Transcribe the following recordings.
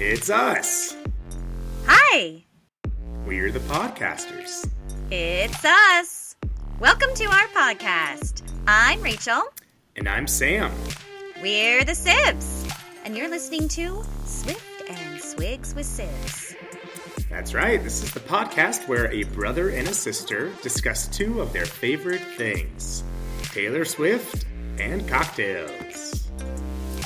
It's us. Hi, We're the podcasters. it's us. Welcome to our podcast. I'm Rachel. And I'm Sam. We're the Sibs. And you're listening to Swift and Swigs with Sibs. That's right, this is the podcast where a brother and a sister discuss two of their favorite things Taylor Swift and cocktails.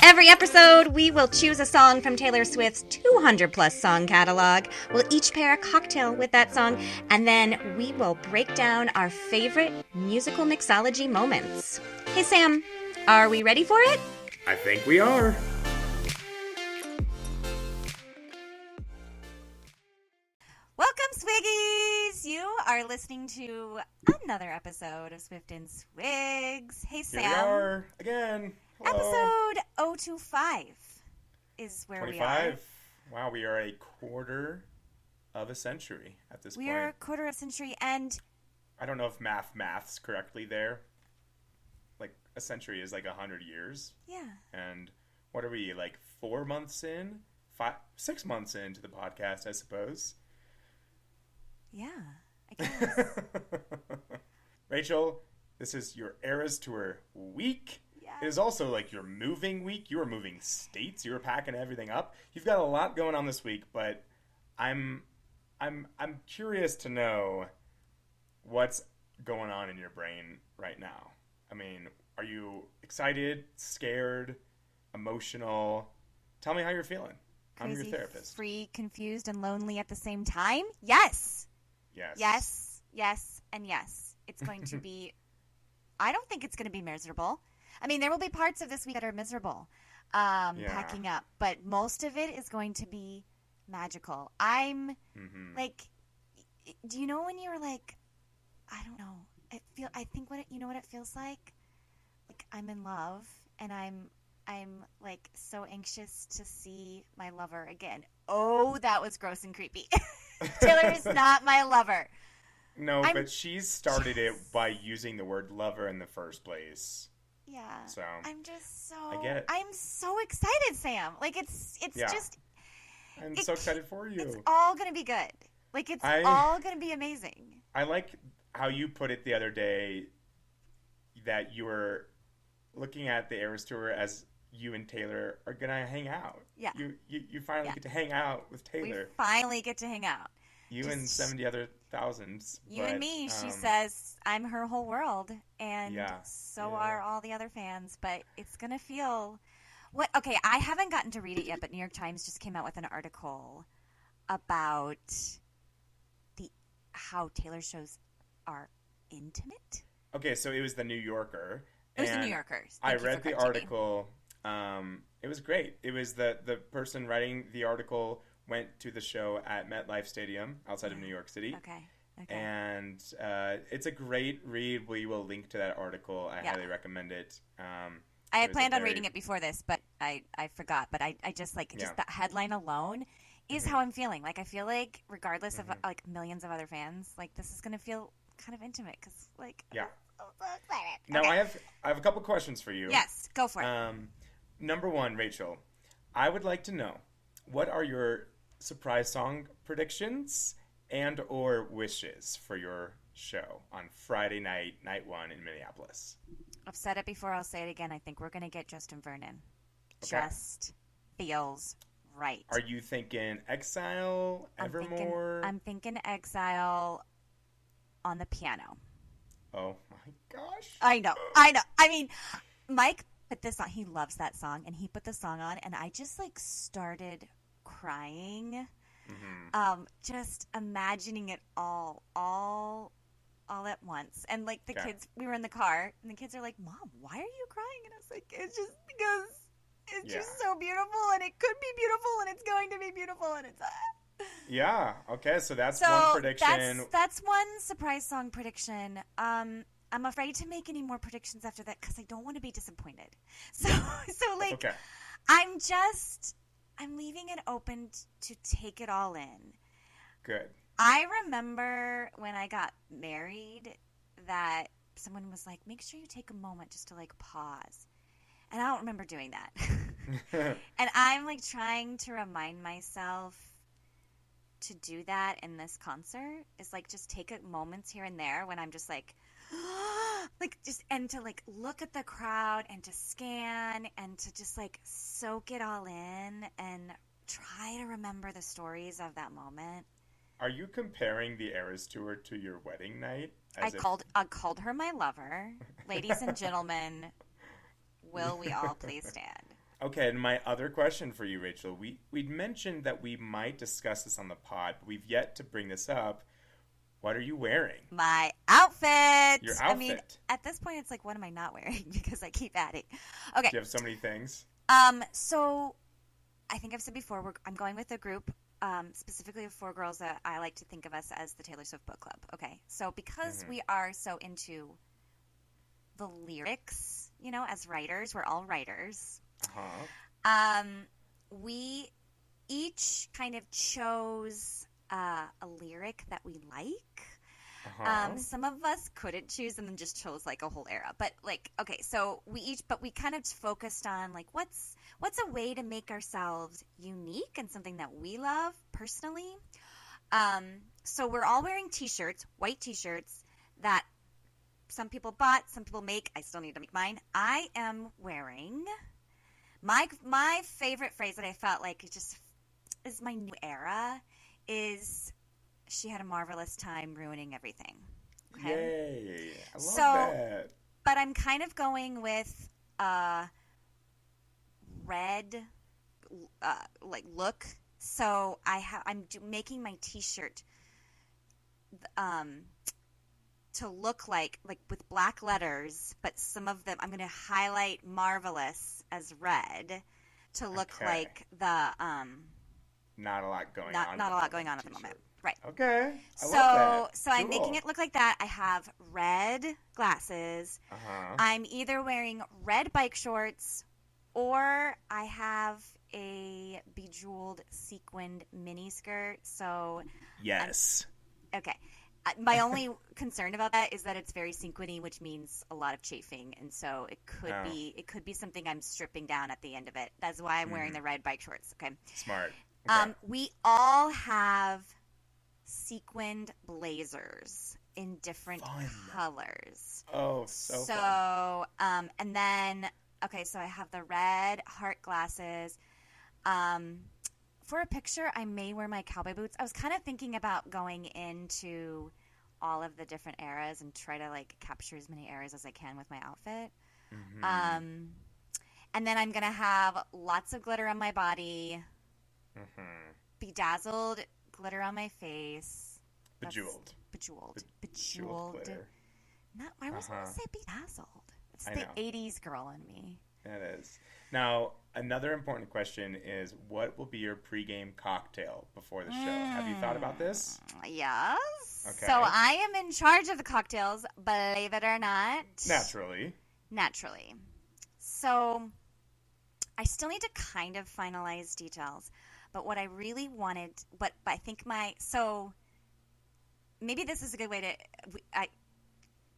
Every episode, we will choose a song from Taylor Swift's 200 plus song catalog. We'll each pair a cocktail with that song, and then we will break down our favorite musical mixology moments. Hey, Sam, are we ready for it? I think we are. Welcome, Swiggies! You are listening to another episode of Swift and Swigs. Hey, Sam. Here we are again. Hello. Episode 025 is where we are. Wow, we are a quarter of a century at this We point. We are a quarter of a century, and I don't know if math maths correctly there. Like a century is like a hundred years, yeah, and what are we like four months in, five, six months into the podcast, I suppose. yeah, I guess. Rachel, this is your Eras Tour week. It is also like your moving week. You are moving states. You are packing everything up. You've got a lot going on this week, but I'm I'm I'm curious to know what's going on in your brain right now. I mean, are you excited, scared, emotional? Tell me how you're feeling. I'm your therapist. free, confused, and lonely at the same time? Yes, Yes. yes, yes, and yes. It's going to be, I don't think it's going to be miserable. I mean, there will be parts of this week that are miserable, um, Yeah. packing up, but most of it is going to be magical. I'm hmm like do you know when you're like i don't know I feel i think what it, you know what it feels like like i'm in love and i'm i'm like so anxious to see my lover again oh that was gross and creepy taylor is not my lover No, I'm but she started it by using the word lover in the first place. Yeah So i'm just so I get it. i'm so excited sam like it's it's Yeah. just I'm it so excited for you. it's all gonna be good like it's I- all gonna be amazing I like how you put it the other day that you were looking at the Eras tour as you and Taylor are gonna hang out. Yeah. You you, you finally Yeah. get to hang out with Taylor. we finally get to hang out you and seventy other thousands. You but, and me, she um, says, I'm her whole world, and Yeah, so yeah. are all the other fans. But it's gonna feel what? Okay, I haven't gotten to read it yet, but New York Times just came out with an article about the how Taylor shows are intimate. Okay, so it was the New Yorker. It was the New Yorkers. I read the article. Um, it was great. It was the the person writing the article went to the show at MetLife Stadium outside of New York City. Okay. Okay. and uh, it's a great read. We will link to that article. I Yeah. highly recommend it. Um, I had planned on reading it before this, but I, I forgot. But I, I just like just Yeah. that headline alone is Mhm. how I'm feeling. Like I feel like regardless of Mhm. like millions of other fans, like this is gonna feel kind of intimate because like Yeah. I'm so excited. Now Okay. I have I have a couple questions for you. yes, go for it. Um, number one, Rachel, I would like to know what are your surprise song predictions and or wishes for your show on Friday night, night one in Minneapolis. I've said it before. I'll say it again. I think we're gonna get Justin Vernon. Okay. Just feels right. Are you thinking Exile, I'm Evermore? Thinking, I'm thinking Exile on the piano. Oh my gosh. I know. I know. I mean, Mike put this on. He loves that song, and he put the song on, and I just like started crying, Mhm. um, just imagining it all, all, all at once. And like the Okay. kids, we were in the car, and the kids are like, "Mom, why are you crying?" And I was like, "It's just because it's Yeah. just so beautiful, and it could be beautiful, and it's going to be beautiful, and it's." ah." Yeah. Okay. So that's so one prediction. that's that's one surprise song prediction. Um, I'm afraid to make any more predictions after that because I don't want to be disappointed. So, so like, okay. I'm just I'm leaving it open to take it all in. Good. I remember when I got married that someone was like, "Make sure you take a moment just to like pause," and I don't remember doing that. and I'm like trying to remind myself to do that in this concert is like just take a moments here and there when I'm just like like just and to like look at the crowd and to scan and to just like soak it all in and try to remember the stories of that moment. Are you comparing the Eras tour to your wedding night? I called I called her my lover. Ladies and gentlemen, will we all please stand? Okay, and my other question for you, Rachel, we we'd mentioned that we might discuss this on the pod, but we've yet to bring this up. What are you wearing? My outfit. Your outfit. I mean, at this point, it's like, what am I not wearing? Because I keep adding. Okay. You have so many things. Um. So, I think I've said before, we're, I'm going with a group, um, specifically of four girls that I like to think of us as the Taylor Swift book club. Okay. So because Mhm. we are so into the lyrics, you know, as writers, we're all writers. Uh-huh. Um, we each kind of chose uh, a lyric that we like. Uh-huh. Um, some of us couldn't choose and then just chose like a whole era. But like, okay, so we each, but we kind of focused on like what's what's a way to make ourselves unique and something that we love personally. Um, so we're all wearing T-shirts, white T-shirts that some people bought, some people make. I still need to make mine. I am wearing my my favorite phrase that I felt like it just is my new era is she had a marvelous time ruining everything. Okay. Yay! I love So- that. But I'm kind of going with uh red uh, like look. So I ha- I'm do- making my t-shirt um to look like like with black letters, but some of them I'm going to highlight marvelous as red to look Okay. like the um Not a lot going not on. not a lot going on at the moment. Right. Okay. I so so I'm making it look like that. I have red glasses. Uh-huh. I'm either wearing red bike shorts or I have a bejeweled sequined mini skirt. So yes. okay. Uh, My only concern about that is that it's very sequiny, which means a lot of chafing, and so it could Oh. be it could be something I'm stripping down at the end of it. That's why I'm wearing Mhm. the red bike shorts. Okay. Smart. Okay. Um, we all have sequined blazers in different Fun. colors. oh, so, So, um, and then okay, so I have the red heart glasses. Um, for a picture, I may wear my cowboy boots. I was kind of thinking about going into all of the different eras and try to like capture as many eras as I can with my outfit. Mhm. Um, and then I'm gonna have lots of glitter on my body, Mhm. bedazzled glitter on my face, Bejeweled. bejeweled, Bejeweled bejeweled. Not, I was Uh-huh. gonna say bedazzled. It's I the know. '80s girl in me. That is. Now, another important question is what will be your pregame cocktail before the show? Have you thought about this? Mm, Yes. Okay. So I am in charge of the cocktails, believe it or not. Naturally. Naturally. So I still need to kind of finalize details, but what I really wanted, but, but I think my so maybe this is a good way to I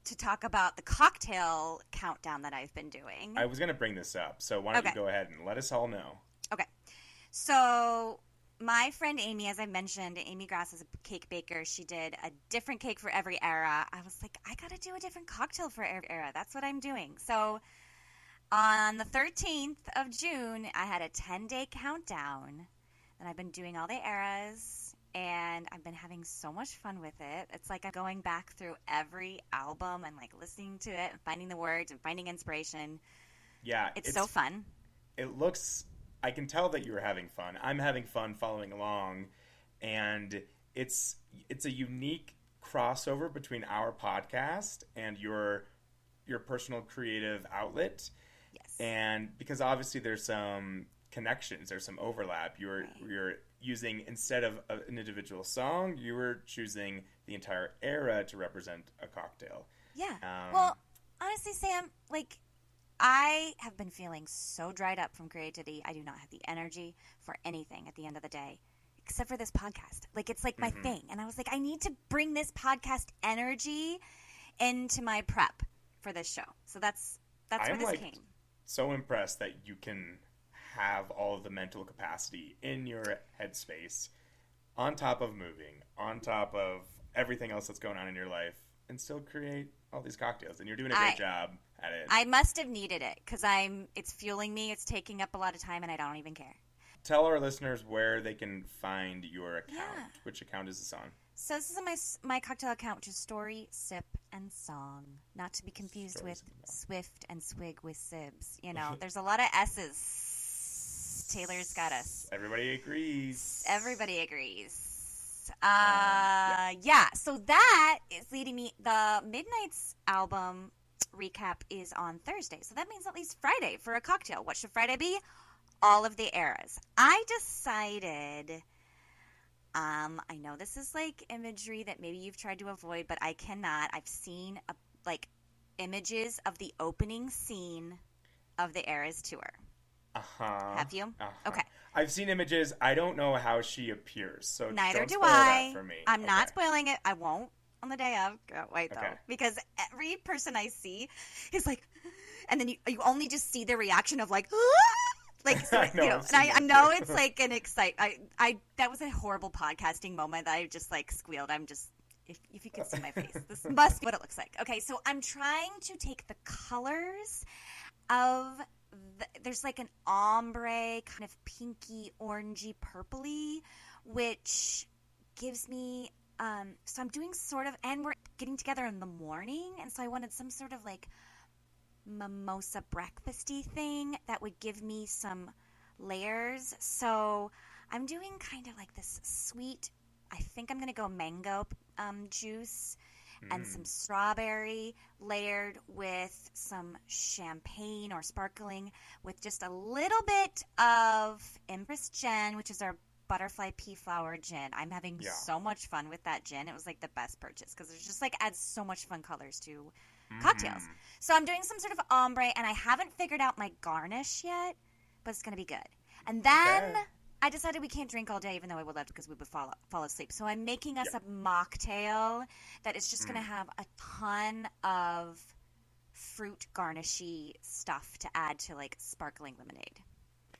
to talk about the cocktail countdown that I've been doing. I was going to bring this up, so why don't Okay. you go ahead and let us all know? Okay, so my friend Amy, as I mentioned, Amy Grass is a cake baker. She did a different cake for every era. I was like, I got to do a different cocktail for every era. That's what I'm doing. So on the 13th of June, I had a 10 day countdown, and I've been doing all the eras. And I've been having so much fun with it. It's like I'm going back through every album and like listening to it and finding the words and finding inspiration. Yeah, It's, so fun. it looks I can tell that you're having fun. I'm having fun following along and it's it's a unique crossover between our podcast and your your personal creative outlet Yes. and because obviously there's some connections there's some overlap you're Right. you're using instead of a, an individual song you were choosing the entire era to represent a cocktail Yeah. um, well, honestly, Sam, like I have been feeling so dried up from creativity. I do not have the energy for anything at the end of the day, except for this podcast. Like it's like my Mhm. thing, and I was like, I need to bring this podcast energy into my prep for this show. So that's that's where I'm this like- came. so impressed that you can have all of the mental capacity in your headspace on top of moving, on top of everything else that's going on in your life, and still create all these cocktails. And you're doing a great I- job at it. I must have needed it because I'm. It's fueling me. It's taking up a lot of time, and I don't even care. Tell our listeners where they can find your account. Yeah. Which account is this on? So this is my my cocktail account, which is Story, Sip, and Song, not to be confused Story, with Swift and Swig with Sibs. You know, there's a lot of S's. Taylor's got us. Everybody agrees. Everybody agrees. Uh, yeah. So that is leading me. The Midnights album recap is on Thursday, so that means at least Friday for a cocktail. What should Friday be? All of the eras. I decided. Um, I know this is like imagery that maybe you've tried to avoid, but I cannot. I've seen a, like images of the opening scene of the Eras tour. Uh huh. Have you? Okay. I've seen images. I don't know how she appears, so Neither do I. for me. I'm not spoiling it. I won't on the day of. Can't wait though, because every person I see is like, and then you you only just see the reaction of like. Like so, I know, you know, and I, I know it's like an excite. I, I that was a horrible podcasting moment. that I just like squealed. I'm just if if you could see my face, this must be what it looks like. Okay, so I'm trying to take the colors of the, there's like an ombre kind of pinky orangey purpley which gives me um so i'm doing sort of and we're getting together in the morning and so i wanted some sort of like mimosa breakfasty thing that would give me some layers. So i'm doing kind of like this sweet i think i'm going to go mango um, juice and Mm. some strawberry layered with some champagne or sparkling with just a little bit of Empress Gin, which is our butterfly pea flower gin. I'm having Yeah. so much fun with that gin. It was like the best purchase because it's just like adds so much fun colors to cocktails. Mhm. So I'm doing some sort of ombre and I haven't figured out my garnish yet, but it's going to be good. And then Okay. I decided we can't drink all day, even though I would love to because we would fall, fall asleep. So I'm making us Yeah. a mocktail that is just going Mm. to have a ton of fruit garnishy stuff to add to like sparkling lemonade.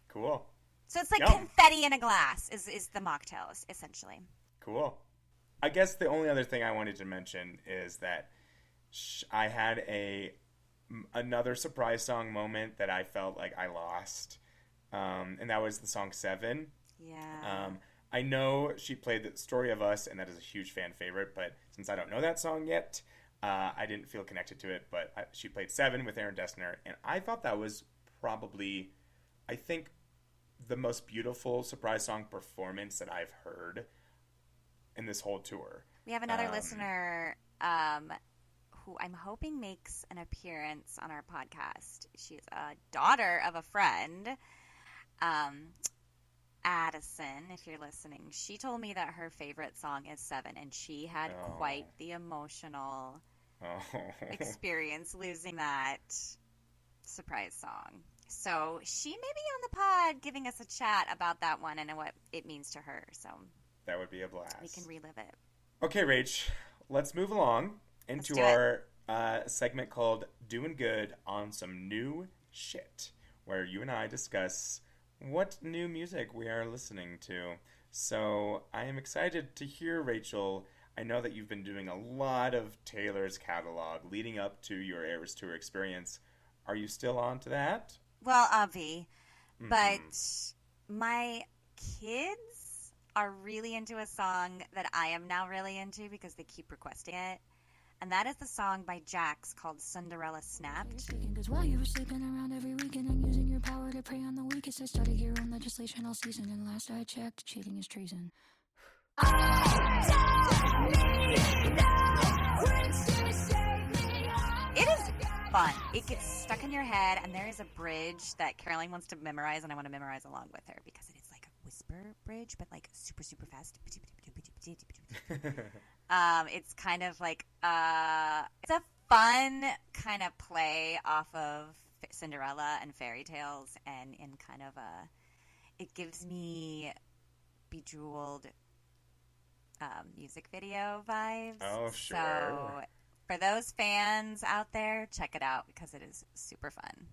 Cool. So it's like confetti in a glass is, is the mocktail essentially. Cool. I guess the only other thing I wanted to mention is that sh- I had a another surprise song moment that I felt like I lost, um, and that was the song Seven. Yeah. Um, I know she played the Story of Us, and that is a huge fan favorite. But since I don't know that song yet, uh, I didn't feel connected to it. But I, she played Seven with Aaron Dessner, and I thought that was probably, I think, the most beautiful surprise song performance that I've heard in this whole tour. We have another Um, listener um, who I'm hoping makes an appearance on our podcast. She's a daughter of a friend, um, Addison. If you're listening, she told me that her favorite song is Seven, and she had Oh. quite the emotional Oh, experience losing that surprise song. So she may be on the pod giving us a chat about that one and what it means to her. So that would be a blast. we can relive it. Okay, Rach, let's move along into our uh, segment called Doing Good on Some New Shit, where you and I discuss what new music we are listening to. So I am excited to hear, Rachel. I know that you've been doing a lot of Taylor's catalog leading up to your Eras Tour experience. Are you still on to that? Well, Avi, Mhm. but my kids are really into a song that I am now really into because they keep requesting it. And that is the song by Jax called Cinderella Snapped. Cause while you were sleeping around every weekend and using your power to prey on the weakest, I started your own legislation all season. And last I checked, cheating is treason. It is fun. It gets stuck in your head, and there is a bridge that Caroline wants to memorize, and I want to memorize along with her because it is like a whisper bridge, but like super, super fast. Um, it's kind of like uh, it's a fun kind of play off of Cinderella and fairy tales, and in kind of a, it gives me bejeweled um, music video vibes. Oh, sure. So for those fans out there, check it out because it is super fun.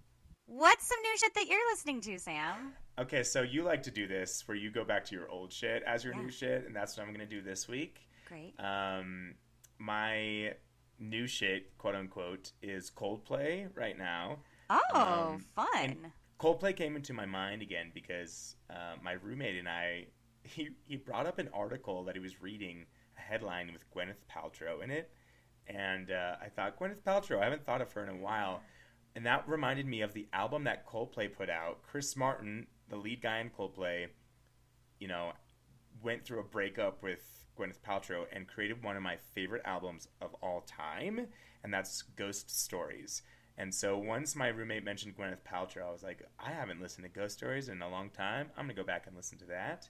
What's some new shit that you're listening to, Sam? Okay, so you like to do this where you go back to your old shit as your Yeah. new shit, and that's what I'm going to do this week. Great. Um, my new shit, quote unquote, is Coldplay right now. Oh, um, fun. Coldplay came into my mind again because uh, my roommate and I, he, he brought up an article that he was reading, a headline with Gwyneth Paltrow in it. And uh, I thought, Gwyneth Paltrow, I haven't thought of her in a while. And that reminded me of the album that Coldplay put out. Chris Martin, the lead guy in Coldplay, you know, went through a breakup with Gwyneth Paltrow and created one of my favorite albums of all time, and that's Ghost Stories. And so once my roommate mentioned Gwyneth Paltrow, I was like, I haven't listened to Ghost Stories in a long time. I'm gonna go back and listen to that.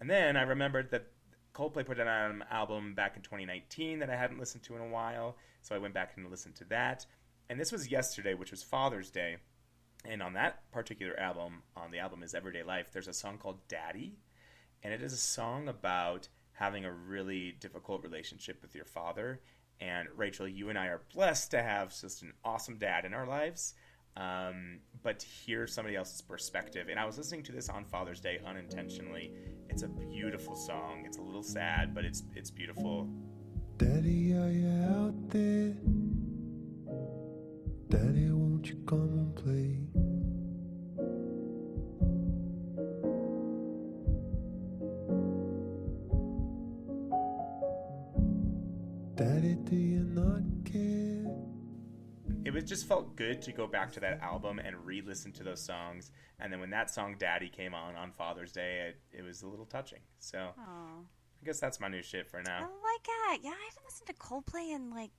And then I remembered that Coldplay put out an album back in 2019 that I hadn't listened to in a while, so I went back and listened to that. And this was yesterday, which was Father's Day. And on that particular album, on the album is Everyday Life, there's a song called Daddy. And it is a song about having a really difficult relationship with your father. And Rachel, you and I are blessed to have just an awesome dad in our lives. Um, but to hear somebody else's perspective, and I was listening to this on Father's Day unintentionally. It's a beautiful song. It's a little sad, but it's it's beautiful. Daddy, are you out there? Daddy, won't you come and play? Daddy, do you not care? it was just felt good to go back to that album and re-listen to those songs and then when that song daddy came on on father's day it, it was a little touching so Oh, i guess that's my new shit for now. I now like that. Yeah, I haven't listened to Coldplay in like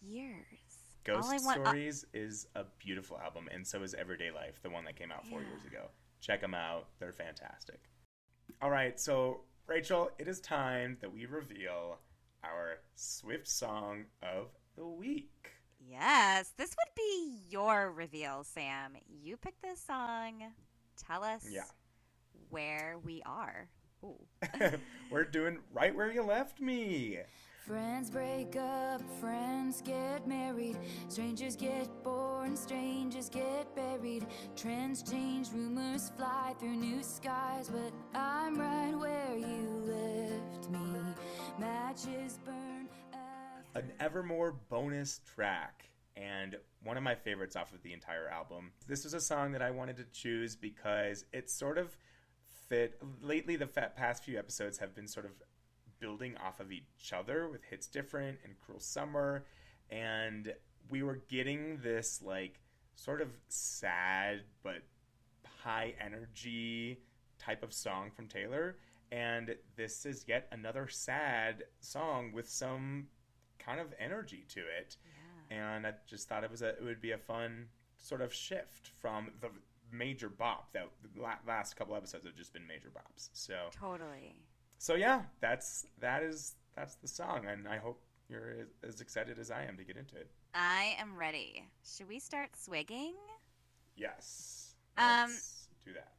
years. ghost All I want- uh, stories is a beautiful album and so is everyday life the one that came out four Yeah. years ago check them out they're fantastic all right so rachel it is time that we reveal our swift song of the week Yes, this would be your reveal, Sam. You picked this song. Tell us Yeah. where we are. We're doing right where you left me Friends break up, friends get married, strangers get born, strangers get buried. Trends change, rumors fly through new skies, but I'm right where you left me. Matches burn. after- an Evermore bonus track and one of my favorites off of the entire album. This was a song that I wanted to choose because it sort of fit. Lately, the past few episodes have been sort of building off of each other with Hits Different and Cruel Summer, and we were getting this like sort of sad but high energy type of song from Taylor. And this is yet another sad song with some kind of energy to it. Yeah. And I just thought it was a it would be a fun sort of shift from the major bop that the last couple episodes have just been major bops. So Totally. so yeah, that's that is that's the song, and I hope you're as, excited as I am to get into it. I am ready. Should we start swigging? Yes, Um, do that.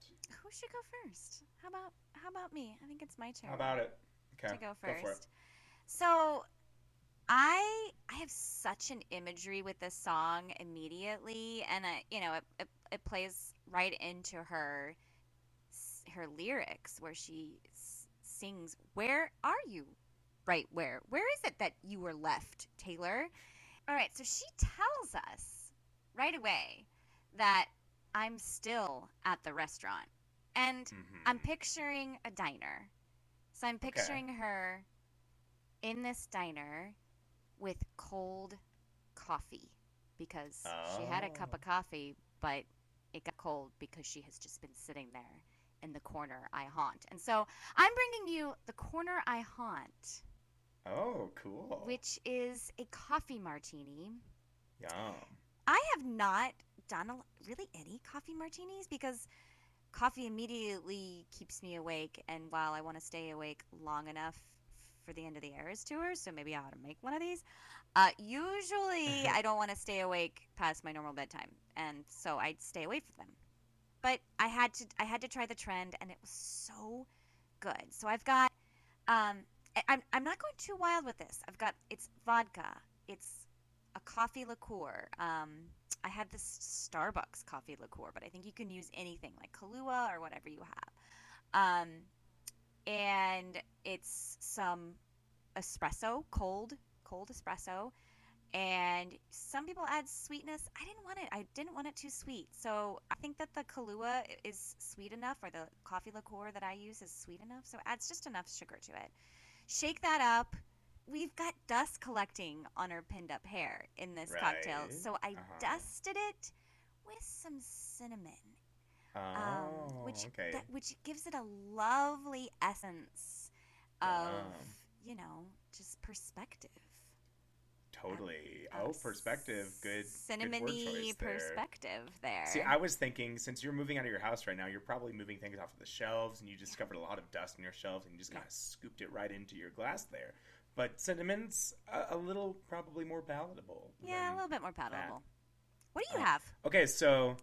Who should go first? How about how about me? I think it's my turn. How about it? Okay, to go first. so I I have such an imagery with this song immediately, and I you know it, it, it plays right into her her lyrics where she s- sings, "Where are you? Right where? Where is it that you were left, Taylor?" All right, so she tells us right away that I'm still at the restaurant, and Mhm. I'm picturing a diner. So I'm picturing her in this diner with cold coffee because she had a cup Oh. of coffee, but it got cold because she has just been sitting there in the corner I haunt. And so I'm bringing you the corner I haunt, Oh, cool. which is a coffee martini. Yum. I have not done a, really any coffee martinis because coffee immediately keeps me awake. And while I want to stay awake long enough for the end of the Eras tour, so maybe I ought to make one of these. Uh, usually, I don't want to stay awake past my normal bedtime, and so I'd stay away from them. But I had to, I had to try the trend, and it was so good. So I've got, um, I- I'm, I'm not going too wild with this. I've got it's vodka, it's a coffee liqueur. Um, I had this Starbucks coffee liqueur, but I think you can use anything like Kahlua or whatever you have. Um, and it's some espresso, cold, cold espresso. And some people add sweetness. I didn't want it. I didn't want it too sweet. So I think that the Kahlua is sweet enough, or the coffee liqueur that I use is sweet enough. So it adds just enough sugar to it. Shake that up. We've got dust collecting on her pinned up hair in this cocktail. So I Uh-huh. dusted it with some cinnamon Oh, um, which okay. that, which gives it a lovely essence of you know just perspective. totally. of Oh, perspective. Good. good cinnamony there. perspective there. See, I was thinking since you're moving out of your house right now, you're probably moving things off of the shelves, and you discovered a lot of dust in your shelves, and you just Yeah. kind of scooped it right into your glass there. But cinnamon's a, a little probably more palatable. yeah, a little bit more palatable. What do you Oh. have? Okay, so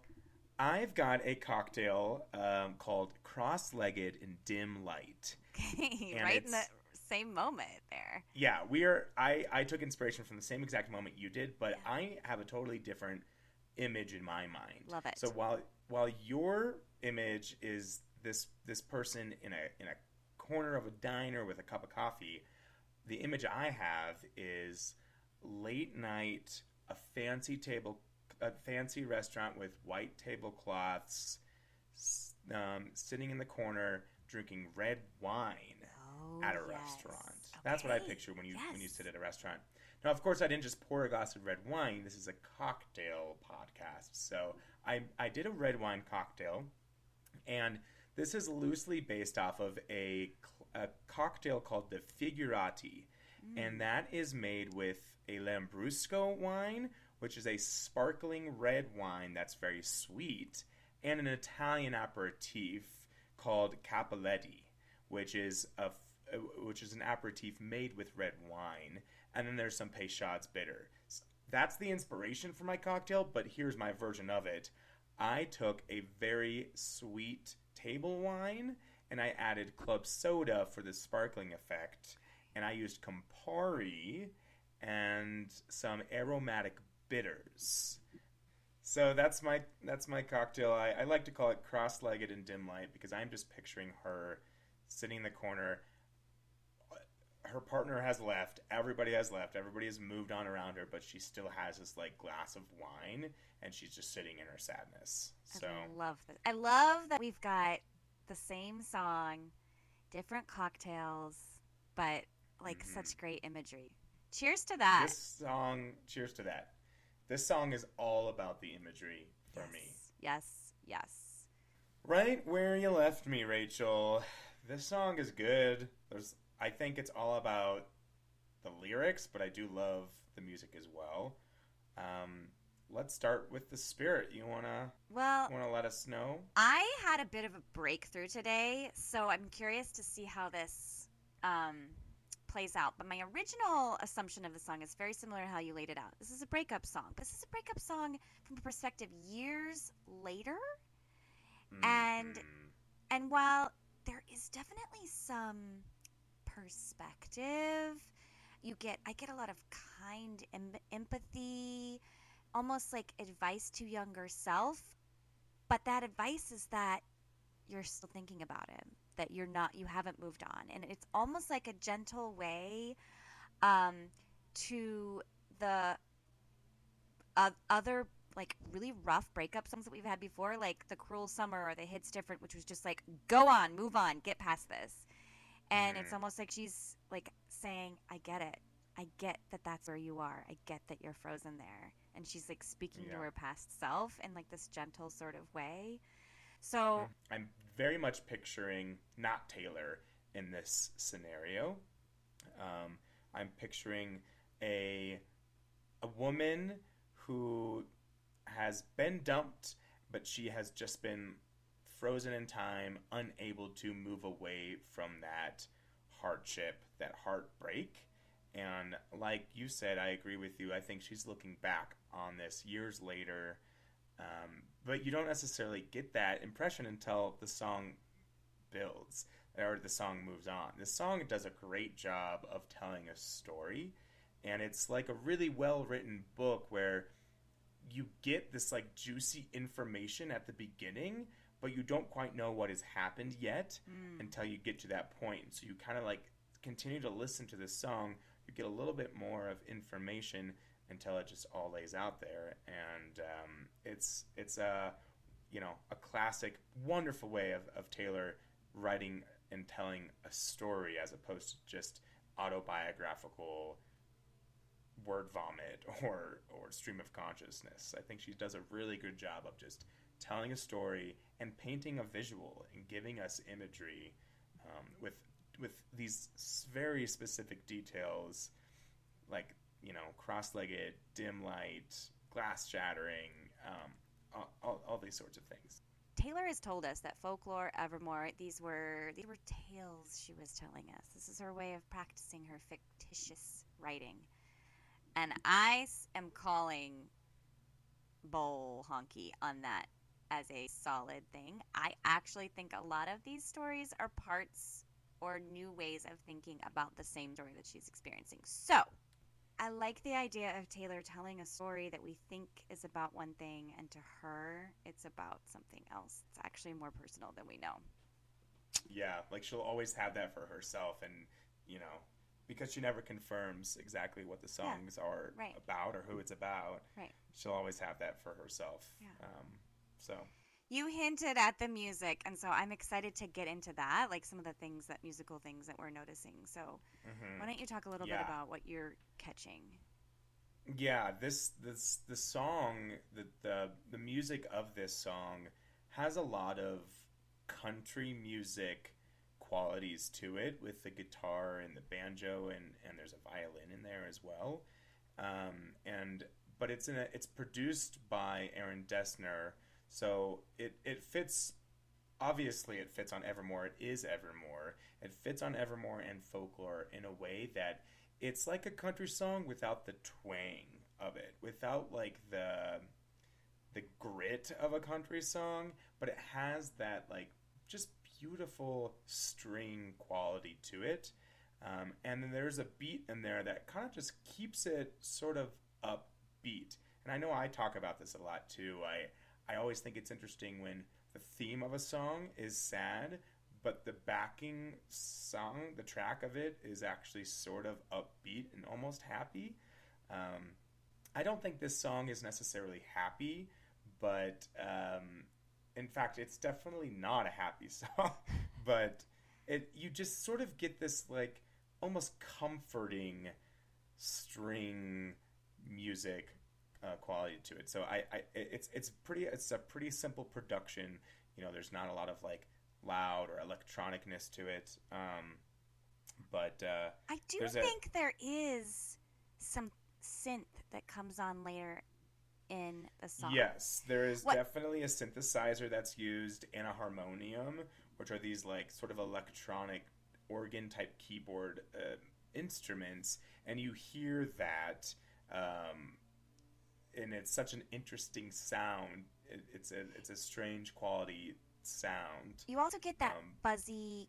I've got a cocktail um, called Cross-Legged in Dim Light. Okay, And right in the same moment there. Yeah, we are. I I took inspiration from the same exact moment you did, but Yeah. I have a totally different image in my mind. Love it. So while while your image is this this person in a in a corner of a diner with a cup of coffee, the image I have is late night, a fancy table, a fancy restaurant with white tablecloths, um, sitting in the corner drinking red wine Oh, at a yes. restaurant. That's what I picture when you when you sit at a restaurant. Now, of course, I didn't just pour a glass of red wine. This is a cocktail podcast, so I I did a red wine cocktail, and this is loosely based off of a, a cocktail called the Figurati, Mm. and that is made with a Lambrusco wine, which is a sparkling red wine that's very sweet, and an Italian aperitif called Cappelletti, which is a uh, which is an aperitif made with red wine, and then there's some Peychaud's bitter. S- That's the inspiration for my cocktail, but here's my version of it. I took a very sweet table wine and I added club soda for the sparkling effect, and I used Campari and some aromatic bitters. So that's my that's my cocktail. I, I like to call it cross-legged in dim light because I'm just picturing her sitting in the corner. Her partner has left. Everybody has left. Everybody has moved on around her, but she still has this like glass of wine, and she's just sitting in her sadness. So I love this. I love that we've got the same song, different cocktails, but like Mhm. such great imagery. Cheers to that. this song, cheers to that. This song is all about the imagery for yes. me. Yes, yes. Right where you left me, Rachel. This song is good. There's I think it's all about the lyrics, but I do love the music as well. Um, let's start with the spirit. You wanna Well, wanna let us know? I had a bit of a breakthrough today, so I'm curious to see how this um, plays out. But my original assumption of the song is very similar to how you laid it out. This is a breakup song. This is a breakup song from a perspective years later. And- Mhm. And while there is definitely some perspective, you get I get a lot of kind em- empathy, almost like advice to younger self. But that advice is that you're still thinking about him, that you're not you haven't moved on, and it's almost like a gentle way um, to the uh, other like really rough breakup songs that we've had before, like the Cruel Summer or the Hits Different, which was just like, go on, move on, get past this. And it's Mm. almost like she's like saying, I get it. I get that that's where you are. I get that you're frozen there. And she's like speaking to her past self in like this gentle sort of way. So, I'm very much picturing not Taylor in this scenario. Um, I'm picturing a a woman who has been dumped, but she has just been frozen in time, unable to move away from that hardship, that heartbreak. And like you said, I agree with you. I think she's looking back on this years later. Um, but you don't necessarily get that impression until the song builds or the song moves on. The song does a great job of telling a story, and it's like a really well written book where you get this like juicy information at the beginning, but you don't quite know what has happened yet Mm. until you get to that point. So you kind of like continue to listen to this song. You get a little bit more of information until it just all lays out there, and um, it's it's a you know a classic, wonderful way of, of Taylor writing and telling a story as opposed to just autobiographical word vomit or or stream of consciousness. I think she does a really good job of just telling a story and painting a visual and giving us imagery um, with with these very specific details, like you know cross-legged, dim light, glass shattering, um, all, all, all these sorts of things. Taylor has told us that folklore, Evermore, these were these were tales she was telling us. This is her way of practicing her fictitious writing. And I am calling Bowl Honky on that as a solid thing. I actually think a lot of these stories are parts or new ways of thinking about the same story that she's experiencing. So, I like the idea of Taylor telling a story that we think is about one thing, and to her, it's about something else. It's actually more personal than we know. Yeah, like she'll always have that for herself, and you know, because she never confirms exactly what the songs are right. about or who it's about. Right. She'll always have that for herself. Yeah. Um, so You hinted at the music, and so I'm excited to get into that, like some of the things that musical things that we're noticing. So, mhm. why don't you talk a little bit about what you're catching? yeah, this this the song the the the music of this song has a lot of country music qualities to it with the guitar and the banjo and and there's a violin in there as well. Um, and but it's in a, it's produced by Aaron Dessner, so it it fits. Obviously, it fits on Evermore. It is Evermore. It fits on Evermore and folklore in a way that it's like a country song without the twang of it, without like the the grit of a country song, but it has that like just beautiful string quality to it. Um, and then there's a beat in there that kind of just keeps it sort of upbeat. And I know I talk about this a lot too. I I always think it's interesting when the theme of a song is sad, but the backing song, the track of it, is actually sort of upbeat and almost happy. Um, I don't think this song is necessarily happy, but um, in fact, it's definitely not a happy song. but it, you just sort of get this like almost comforting string music uh, quality to it. So I, I, it's it's pretty, it's a pretty simple production. You know, there's not a lot of like loud or electronicness to it. Um, but uh, I do There's a- think there is some synth that comes on later in the song. Yes, there is What- definitely a synthesizer that's used and a harmonium, which are these like sort of electronic organ type keyboard uh, instruments, and you hear that, um, and it's such an interesting sound. It, it's a it's a strange quality sound. You also get that Um, buzzy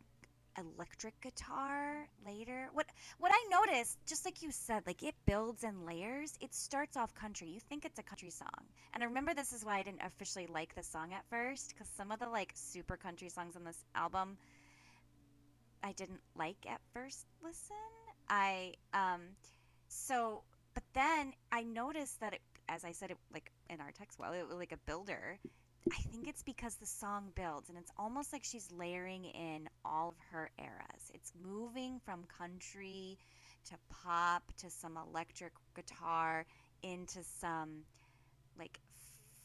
electric guitar later. What what I noticed, just like you said, like it builds in layers. It starts off country. You think it's a country song. And I remember this is why I didn't officially like the song at first cuz some of the like super country songs on this album I didn't like at first listen. I um so but then I noticed that it as I said it like in our text well, it like a builder. I think it's because the song builds and it's almost like she's layering in all of her eras. It's moving from country to pop to some electric guitar into some like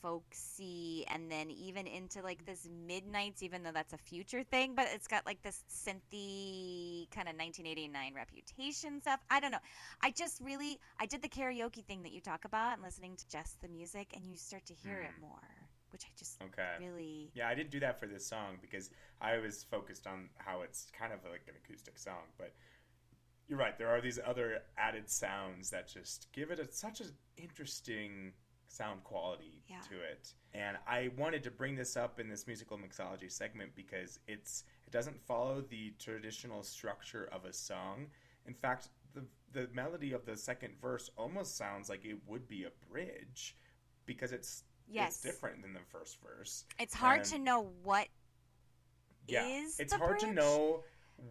folksy and then even into like this midnights even though that's a future thing but it's got like this synthy kind of 1989 reputation stuff i don't know i just really i did the karaoke thing that you talk about and listening to just the music and you start to hear it Mm. more which i just Okay. really Yeah, I didn't do that for this song because I was focused on how it's kind of like an acoustic song. But you're right, there are these other added sounds that just give it a, such an interesting sound quality Yeah. to it. And I wanted to bring this up in this musical mixology segment because it's it doesn't follow the traditional structure of a song. In fact, the the melody of the second verse almost sounds like it would be a bridge because it's Yes. it's different than the first verse. It's hard And- to know what Yeah, is it's hard to know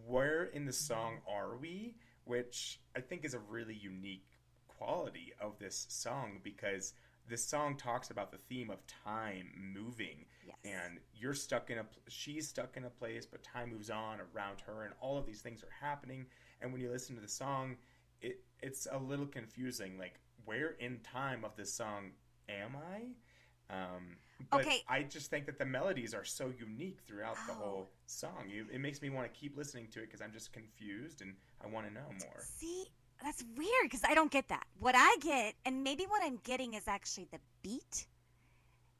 where in the song are we, which I think is a really unique quality of this song because this song talks about the theme of time moving Yes. and you're stuck in a she's stuck in a place but time moves on around her and all of these things are happening and when you listen to the song it it's a little confusing like where in time of this song am i um but Okay. i just think that the melodies are so unique throughout the Oh. whole song you, it makes me want to keep listening to it because i'm just confused and i want to know more See, that's weird because I don't get that. What I get, and maybe what I'm getting is actually the beat.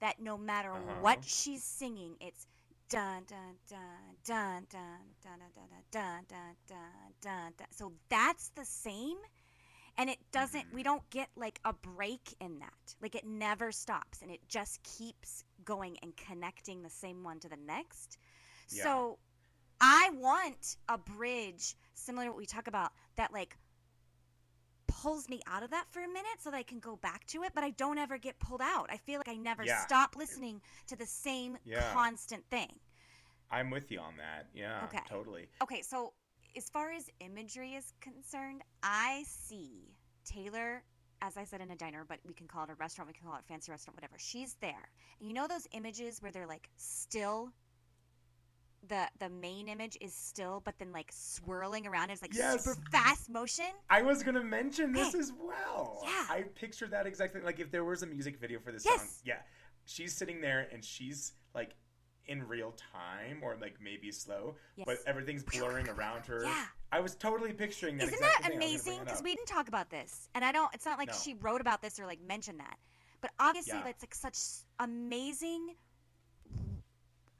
That no matter Uh-huh. what she's singing, it's dun dun dun dun dun dun dun dun dun dun dun dun dun. So that's the same, and it doesn't. We don't get like a break in that. Like it never stops, and it just keeps going and connecting the same one to the next. Yeah. So I want a bridge similar to what we talk about that like pulls me out of that for a minute so that I can go back to it, but I don't ever get pulled out. I feel like I never Yeah. stop listening to the same Yeah. constant thing. i'm with you on that yeah Okay. totally Okay, so as far as imagery is concerned, I see Taylor, as I said, in a diner, but we can call it a restaurant, we can call it a fancy restaurant, whatever. She's there. And you know those images where they're like still the the main image is still, but then like swirling around is like Yes. super fast motion. I was gonna mention this as well. Yeah. I pictured that exactly. Like if there was a music video for this Yes. song, yeah, she's sitting there and she's like in real time or like maybe slow, but everything's blurring around her. Yeah. I was totally picturing that. Isn't that thing. I was gonna bring amazing? Because we didn't talk about this, and I don't. It's not like No. she wrote about this or like mentioned that, but obviously Yeah. that's like such amazing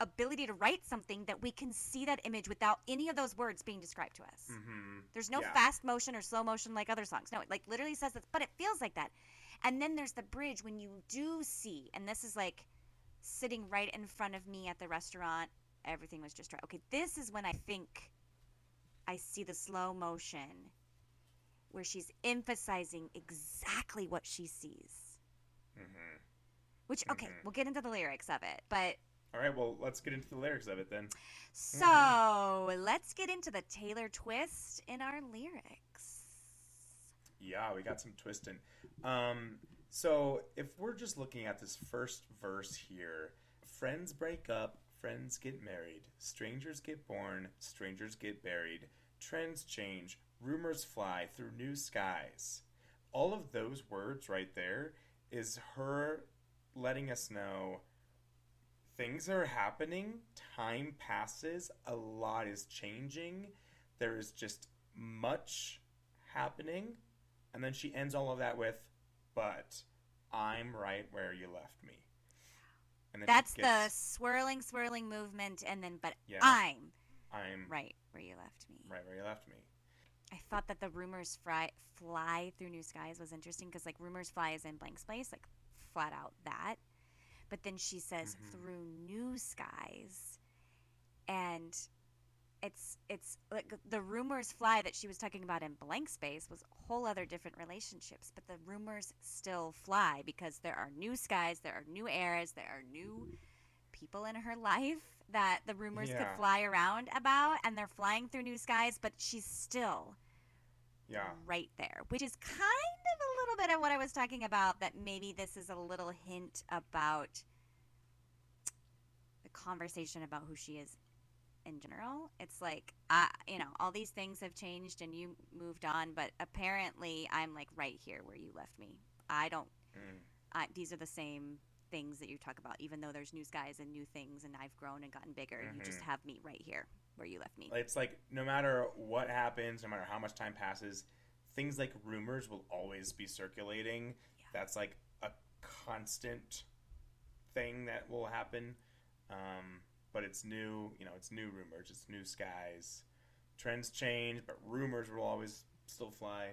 ability to write something that we can see that image without any of those words being described to us. Mhm. There's no Yeah. fast motion or slow motion like other songs. No, it like literally says that, but it feels like that. And then there's the bridge when you do see, and this is like sitting right in front of me at the restaurant. Everything was just right. Okay, this is when I think I see the slow motion where she's emphasizing exactly what she sees. Mhm. Which, okay, Mhm. we'll get into the lyrics of it, but All right, well, let's get into the lyrics of it then. so let's get into the Taylor twist in our lyrics. Yeah, we got some twisting. Um, so if we're just looking at this first verse here, friends break up, friends get married, strangers get born, strangers get buried, trends change, rumors fly through new skies. All of those words right there is her letting us know things are happening, time passes, a lot is changing, there is just much happening and then she ends all of that with, "But I'm right where you left me." And That's the swirling, swirling movement, and then, but Yeah. I'm I'm right where you left me. right where you left me. I thought that the rumors fly, fly through new skies was interesting because, like, rumors fly is in blank space, like, flat out that. But then she says Mhm. through new skies, and it's it's like the rumors fly that she was talking about in blank space was whole other different relationships, but the rumors still fly because there are new skies, there are new eras, there are new people in her life that the rumors Yeah. could fly around about, and they're flying through new skies, but she's still Yeah. right there, which is kind of a little bit of what I was talking about. That maybe this is a little hint about the conversation about who she is in general. It's like, I, you know, all these things have changed and you moved on, but apparently I'm like right here where you left me. I don't. Mm. I, these are the same things that you talk about, even though there's new skies and new things, and I've grown and gotten bigger. You just Mhm. have me right here where you left me. It's like no matter what happens, no matter how much time passes, things like rumors will always be circulating. Yeah. That's like a constant thing that will happen. Um, but it's new, you know, it's new rumors, it's new skies. Trends change, but rumors will always still fly.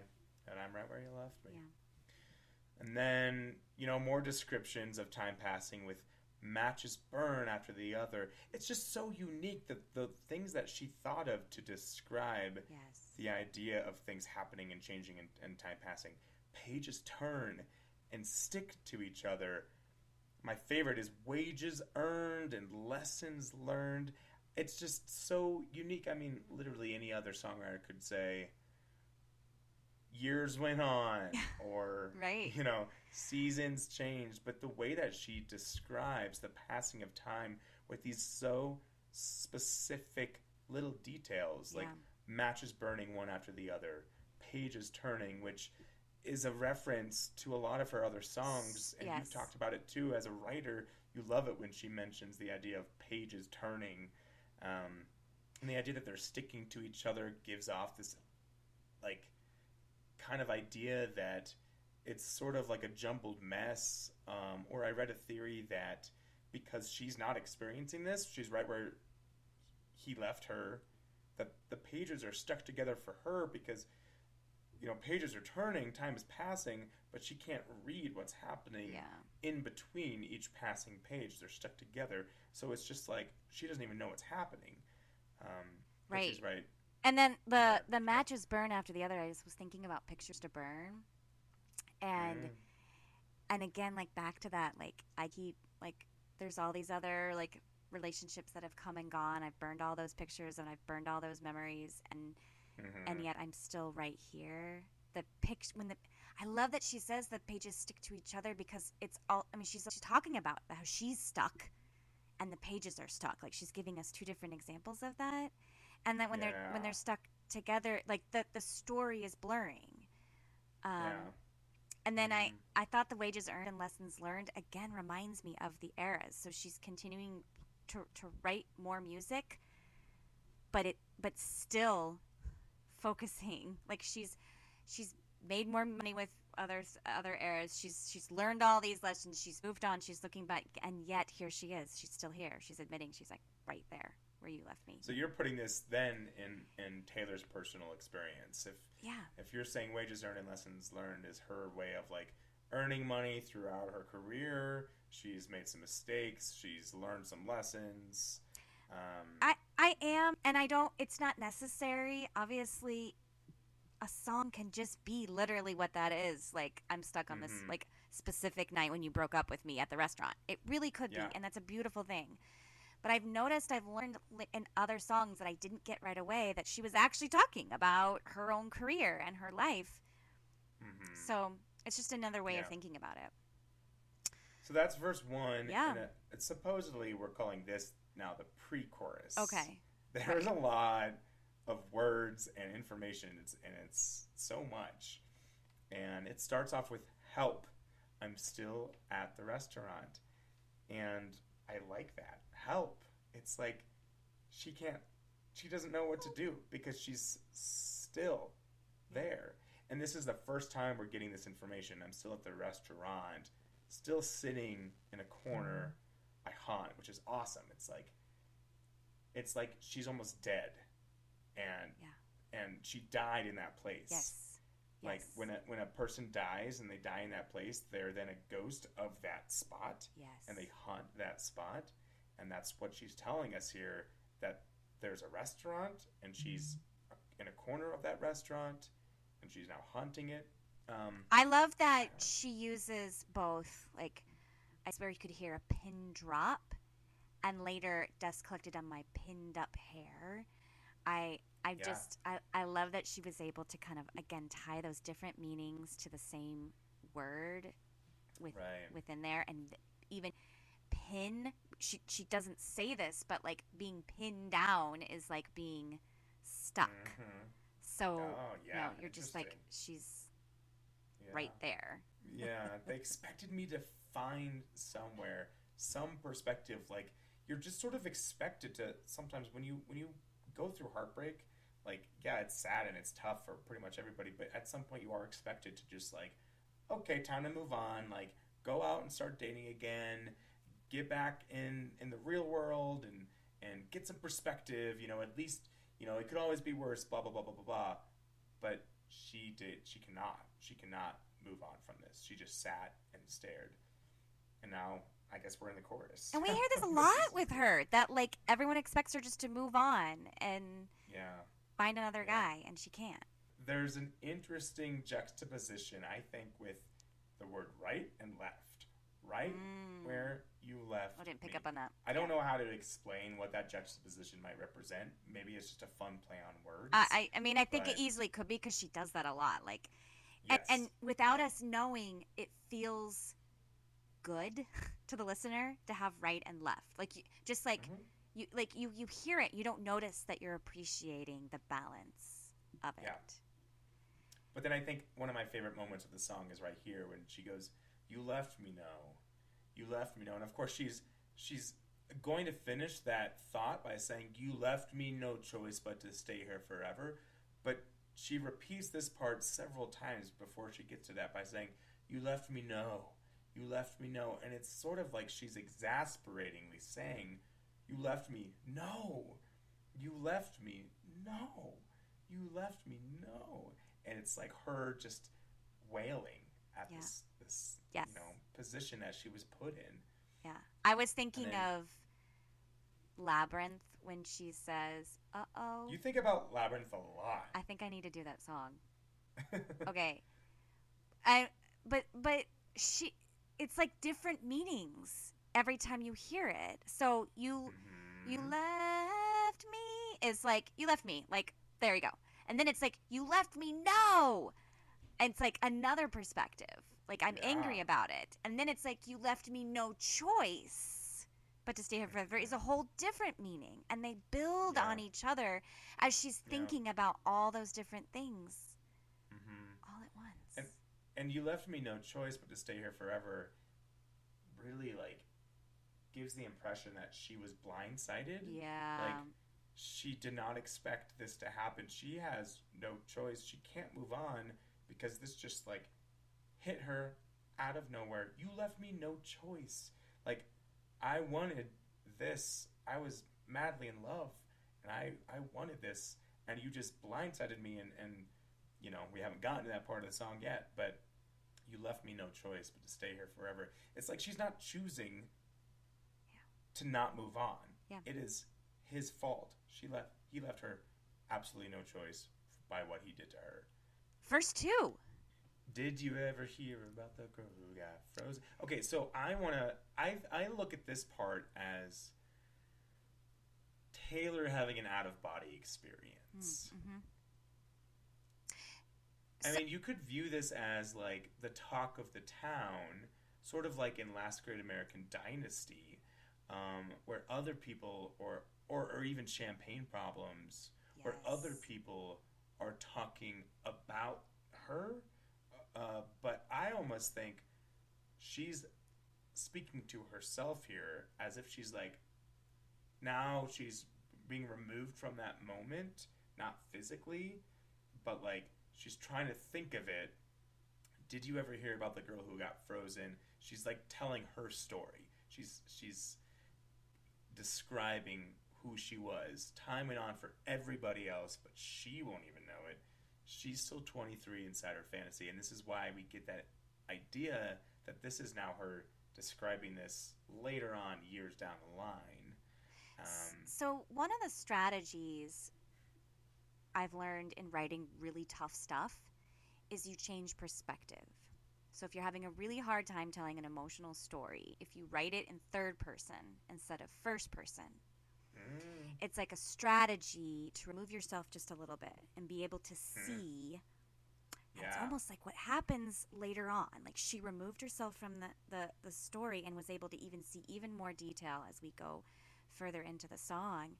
And I'm right where you left me. Yeah. And then, you know, more descriptions of time passing with matches burn after the other. It's just so unique that the things that she thought of to describe yes. the idea of things happening and changing and, and time passing. Pages turn, and stick to each other. My favorite is wages earned and lessons learned. It's just so unique. I mean, literally any other songwriter could say years went on or Right. you know, seasons changed, but the way that she describes the passing of time with these so specific little details like Yeah. matches burning one after the other, pages turning, which is a reference to a lot of her other songs, and Yes. you've talked about it too as a writer. You love it when she mentions the idea of pages turning, um, and the idea that they're sticking to each other gives off this like kind of idea that it's sort of like a jumbled mess. Um, or I read a theory that because she's not experiencing this, she's right where he left her. That the pages are stuck together for her because you know pages are turning, time is passing, but she can't read what's happening Yeah. in between each passing page. They're stuck together, so it's just like she doesn't even know what's happening. Um, but She's right. And then the the matches burn after the other. I just was thinking about pictures to burn, and Mm. and again like back to that like I keep like there's all these other like relationships that have come and gone. I've burned all those pictures and I've burned all those memories, and Mhm. and yet I'm still right here. The picture when the I love that she says the pages stick to each other because it's all. I mean, she's she's talking about how she's stuck, and the pages are stuck. Like she's giving us two different examples of that, and that when they're when they're stuck together, like the the story is blurring. Um, yeah. And then Mhm. I I thought the wages earned and lessons learned again reminds me of the eras. So she's continuing to to write more music, but it but still focusing like she's she's made more money with others other eras. She's she's learned all these lessons. She's moved on. She's looking back, and yet here she is. She's still here. She's admitting she's like right there where you left me. So you're putting this then in in Taylor's personal experience. If Yeah, if you're saying wages earned and lessons learned is her way of like earning money throughout her career, she's made some mistakes, she's learned some lessons. Um, I I am, and I don't. It's not necessary. Obviously, a song can just be literally what that is. Like I'm stuck on this Mhm. like specific night when you broke up with me at the restaurant. It really could Yeah. be, and that's a beautiful thing. But I've noticed I've learned in other songs that I didn't get right away that she was actually talking about her own career and her life. mhm. So it's just another way of thinking about it. So that's verse one. Yeah. And it, it's supposedly we're calling this now the pre-chorus. Okay. There's a lot of words and information, and it's, and it's so much. And it starts off with help. I'm still at the restaurant, and I like that help. It's like she can't, she doesn't know what to do because she's still there. And this is the first time we're getting this information. I'm still at the restaurant, still sitting in a corner mm-hmm. by haunt, which is awesome. It's like it's like she's almost dead, and Yeah. and she died in that place. Yes. Like Yes. when a, when a person dies and they die in that place, they're then a ghost of that spot, Yes. and they haunt that spot, and that's what she's telling us here. That there's a restaurant, and she's in a corner of that restaurant, and she's now haunting it. Um, I love that she uses both. Like, I swear you could hear a pin drop, and later dust collected on my pinned up hair. I I Yeah. just I, I love that she was able to kind of again tie those different meanings to the same word with Right. within there, and even pin. She she doesn't say this, but like being pinned down is like being stuck. mhm. So Oh, you know, you're just like she's Yeah. right there. yeah, they expected me to find somewhere some perspective. Like you're just sort of expected to sometimes when you when you go through heartbreak, like yeah, it's sad and it's tough for pretty much everybody, but at some point you are expected to just like, okay, time to move on. Like go out and start dating again, get back in in the real world and and get some perspective. You know, at least you know it could always be worse. Blah blah blah blah blah blah. But she did. She cannot. She cannot move on from this. She just sat and stared. And now I guess we're in the chorus. And we hear this a lot with her that like everyone expects her just to move on and yeah. find another Yeah. guy, and she can't. There's an interesting juxtaposition, I think, with the word right and left. Right Mm. where you left. I didn't pick me. up on that. I don't know how to explain what that juxtaposition might represent. Maybe it's just a fun play on words. I, I, I mean, I think it easily could be because she does that a lot. Like, yes. and, and without us knowing, it feels good to the listener to have right and left. Like, you, just like Mhm. you, like you, you hear it, you don't notice that you're appreciating the balance of it. Yeah. But then I think one of my favorite moments of the song is right here when she goes, "You left me no, you left me no," and of course she's she's going to finish that thought by saying, "You left me no choice but to stay here forever," but she repeats this part several times before she gets to that by saying, "You left me no, you left me no," and it's sort of like she's exasperatingly saying, "You left me no, you left me no." you left me no. And it's like her just wailing at Yeah. this this Yes. you know position that she was put in Yeah. I was thinking then- of Labyrinth when she says, "Uh oh." you think about labyrinth a lot I think I need to do that song. okay i but but she it's like different meanings every time you hear it so you you Mhm. left me is like you left me like there you go and then it's like you left me no and it's like another perspective like i'm angry about it and then it's like you left me no choice but to stay here forever is a whole different meaning and they build Yeah. on each other as she's Yeah. thinking about all those different things Mhm. all at once And- and you left me no choice but to stay here forever really like gives the impression that she was blindsided yeah Like she did not expect this to happen. She has no choice. She can't move on because this just like hit her out of nowhere. You left me no choice. Like I wanted this. I was madly in love and I I wanted this and you just blindsided me and and you know, we haven't gotten to that part of the song yet, but you left me no choice but to stay here forever. It's like she's not choosing Yeah. to not move on. Yeah. It is his fault. She left he left her absolutely no choice by what he did to her. First two. Did you ever hear about the girl who got frozen? Okay, so I want to I I look at this part as Taylor having an out of body experience. Mm-hmm. I mean, you could view this as like the talk of the town, sort of like in Last Great American Dynasty, um, where other people or, or or even Champagne Problems, where other people are talking about her. Uh, but I almost think she's speaking to herself here as if she's like now she's being removed from that moment, not physically, but like she's trying to think of it. Did you ever hear about the girl who got frozen? She's like telling her story. She's she's describing who she was. Time went on for everybody else, but she won't even. She's still 23 inside her fantasy, and this is why we get that idea that this is now her describing this later on, years down the line. Um, So, one of the strategies I've learned in writing really tough stuff is you change perspective. So, if you're having a really hard time telling an emotional story, if you write it in third person instead of first person, mm, it's like a strategy to remove yourself just a little bit and be able to see. And It's Yeah. almost like what happens later on. Like she removed herself from the, the, the story and was able to even see even more detail as we go further into the song.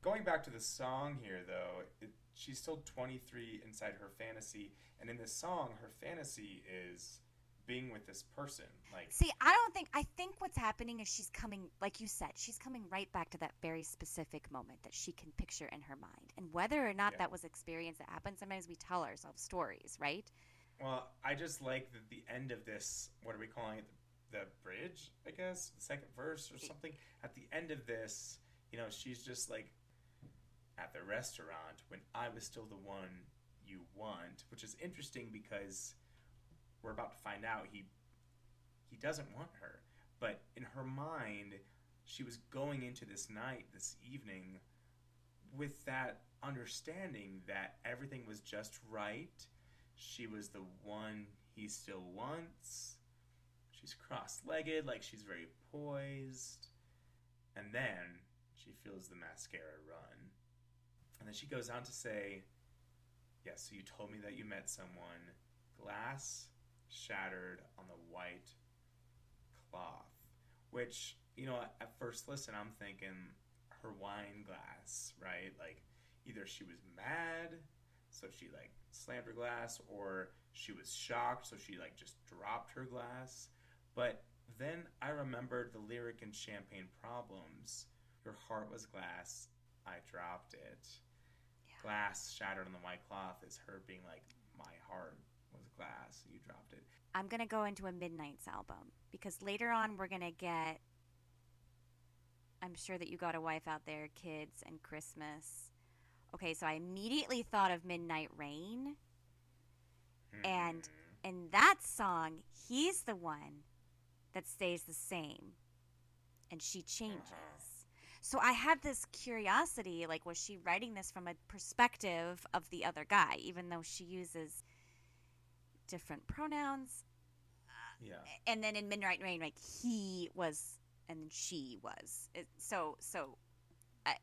Going back to the song here, though, it, she's still 23 inside her fantasy, and in this song, her fantasy is being with this person. Like, See, I don't think I think what's happening is she's coming like you said, she's coming right back to that very specific moment that she can picture in her mind. And whether or not Yeah. that was experience that happened, sometimes we tell ourselves stories, right? well, I just like that the end of this. What are we calling it? The, the bridge, I guess, the second verse or something. At the end of this, you know, she's just like at the restaurant when I was still the one you want, which is interesting because we're about to find out he he doesn't want her. But in her mind, she was going into this night, this evening, with that understanding that everything was just right. She was the one he still wants. She's cross legged, like she's very poised. And then she feels the mascara run. And then she goes on to say, Yes, so you told me that you met someone. Glass shattered on the white cloth. Which, you know, at first listen, I'm thinking her wine glass, right? Like, either she was mad, so she, like, slammed her glass, or she was shocked, so she, like, just dropped her glass. But then I remembered the lyric in Champagne Problems Your heart was glass, I dropped it. Glass shattered on the white cloth is her being like, My heart was glass, you dropped it. I'm gonna go into a Midnights album because later on we're gonna get. I'm sure that you got a wife out there, kids, and Christmas. Okay, so I immediately thought of Midnight Rain, and Hmm. in that song, he's the one that stays the same, and she changes. So I had this curiosity, like, was she writing this from a perspective of the other guy, even though she uses different pronouns? Uh, yeah. and then in Midnight and Rain, like he was and then she was. It, so so, I,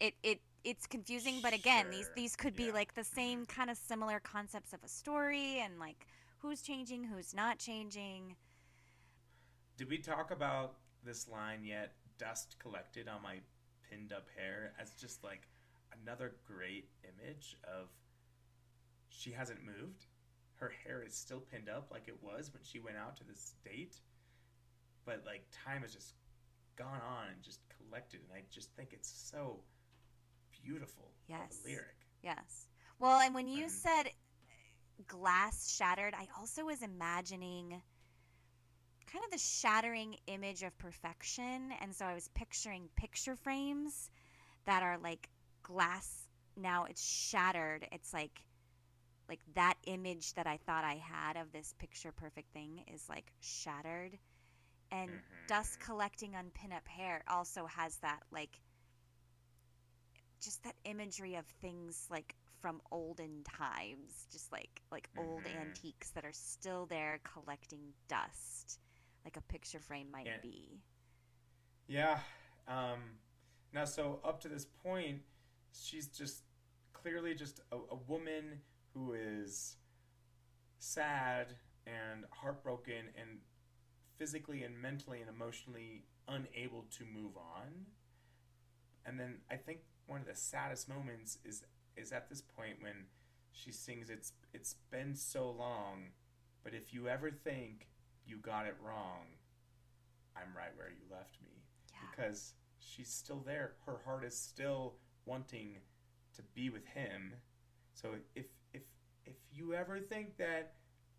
it it it's confusing. But again, these Sure, these could be yeah. like the same kind of similar concepts of a story and like who's changing, who's not changing. Did we talk about this line yet? Dust collected on my pinned up hair as just like another great image of she hasn't moved. Her hair is still pinned up like it was when she went out to this date. But like time has just gone on and just collected and I just think it's so beautiful. Yes. lyric. Yes. Well, and when you And- said uh, glass shattered, I also was imagining kind of the shattering image of perfection. And so I was picturing picture frames that are like glass. Now it's shattered. It's like like that image that I thought I had of this picture perfect thing is like shattered. And dust Mhm. collecting on pinup hair also has that like just that imagery of things like from olden times, just like like old Mhm. antiques that are still there collecting dust, like a picture frame might Yeah. be. Yeah. Um, now, so up to this point, she's just clearly just a, a woman who is sad and heartbroken and physically and mentally and emotionally unable to move on. And then I think one of the saddest moments is is at this point when she sings it's it's been so long, but if you ever think you got it wrong, I'm right where you left me Yeah. because she's still there. Her heart is still wanting to be with him. So if if you ever think that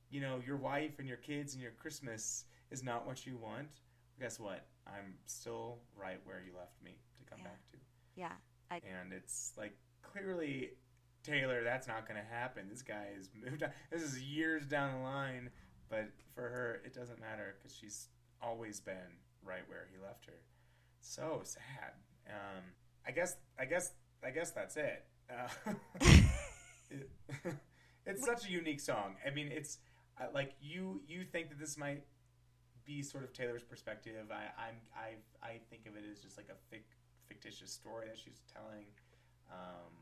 you know your wife and your kids and your Christmas is not what you want, guess what? I'm still right where you left me to come Yeah. back to. Yeah. I And it's like clearly Taylor, that's not going to happen. This guy has moved on. This is years down the line, but for her, it doesn't matter because she's always been right where he left her. So sad. Um, I guess. I guess. I guess that's it. Uh, it- it's such a unique song. I mean, it's uh, like you. You think that this might be sort of Taylor's perspective. I, I'm. I. I think of it as just like a fic, fictitious story that she's telling. Um,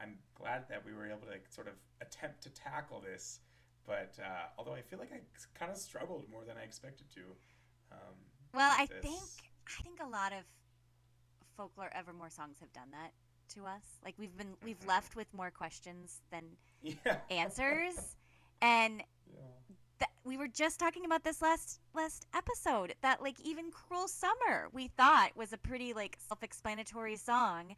I'm glad that we were able to like, sort of attempt to tackle this, but uh, although I feel like I kind of struggled more than I expected to. Um, well, I this- think I think a lot of folklore Evermore songs have done that to us. Like we've been we've Mhm. left with more questions than yeah. answers. and Yeah. that we were just talking about this last last episode that like even cruel summer we thought was a pretty like self-explanatory song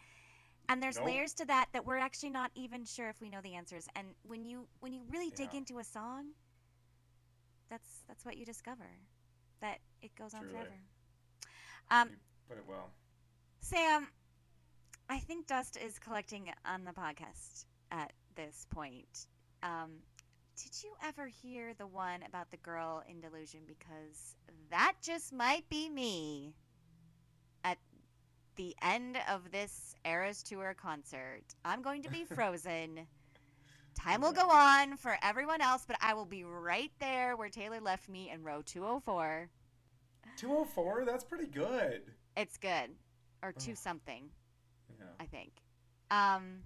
and there's Nope. layers to that that we're actually not even sure if we know the answers and when you when you really dig into a song that's that's what you discover that it goes on Truly. forever um You put it well. sam i think dust is collecting on the podcast at this point um did you ever hear the one about the girl in delusion because that just might be me at the end of this eras tour concert i'm going to be frozen Time will go on for everyone else, but I will be right there where Taylor left me in row 204. 204? That's pretty good. It's good. Or two something, Yeah. I think. Um,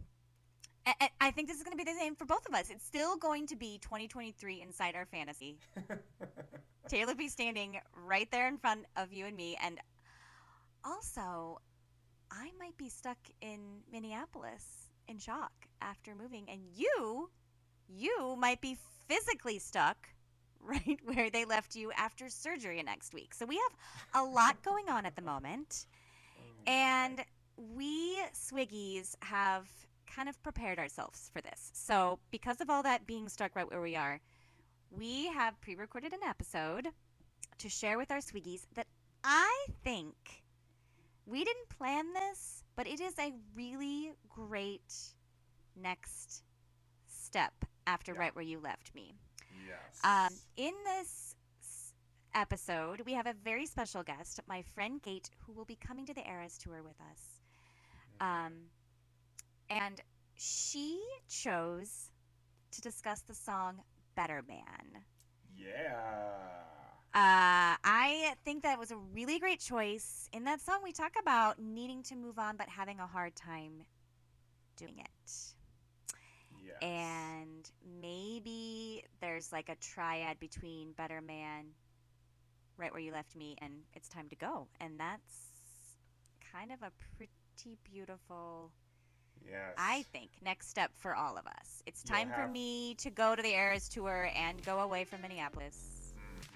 I, I- I think this is going to be the same for both of us. It's still going to be 2023 inside our fantasy. Taylor be standing right there in front of you and me. And also, I might be stuck in Minneapolis in shock after moving. And you, you might be physically stuck right where they left you after surgery next week. So we have a lot going on at the moment. And we Swiggies have kind of prepared ourselves for this. So, because of all that being stuck right where we are, we have pre recorded an episode to share with our Swiggies that I think we didn't plan this, but it is a really great next step after Yeah. right where you left me. yes. Um, in this episode, we have a very special guest, my friend Kate, who will be coming to the Eras tour with us. Um, and she chose to discuss the song Better Man. yeah. Uh, I think that was a really great choice. In that song, we talk about needing to move on but having a hard time doing it. Yes. and maybe there's like a triad between better man right where you left me and it's time to go and that's kind of a pretty beautiful yes. i think next step for all of us it's time for me to go to the eras tour and go away from minneapolis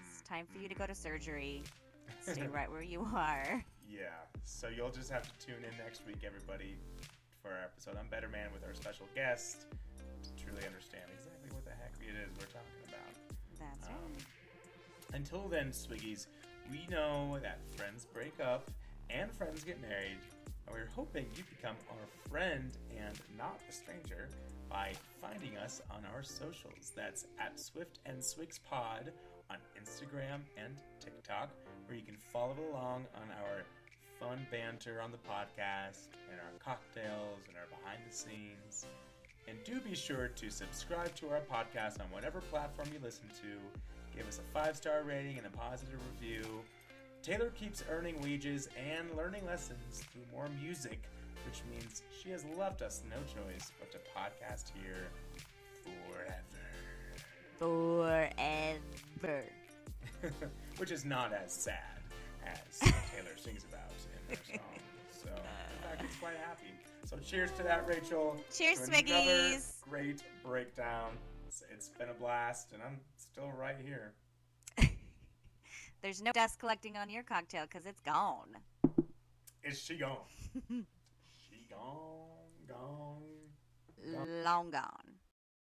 it's Mhm. time for you to go to surgery stay right where you are Yeah. So you'll just have to tune in next week, everybody, for our episode on Better Man with our special guest to truly understand exactly what the heck it is we're talking about. that's Um, right until then, Swiggies, we know that friends break up and friends get married, and we're hoping you become our friend and not a stranger by finding us on our socials. That's at Swift and Swigs Pod on Instagram and TikTok, where you can follow along on our fun banter on the podcast and our cocktails and our behind the scenes. And do be sure to subscribe to our podcast on whatever platform you listen to. Give us a five star rating and a positive review. Taylor keeps earning wages and learning lessons through more music, which means she has left us no choice but to podcast here forever. forever which is not as sad as Taylor sings about in her song. So, in fact, it's quite happy. So, cheers to that, Rachel. Cheers, Swiggies. Great breakdown. It's, it's been a blast, and I'm still right here. There's no dust collecting on your cocktail because it's gone Is she gone? she gone, gone. long gone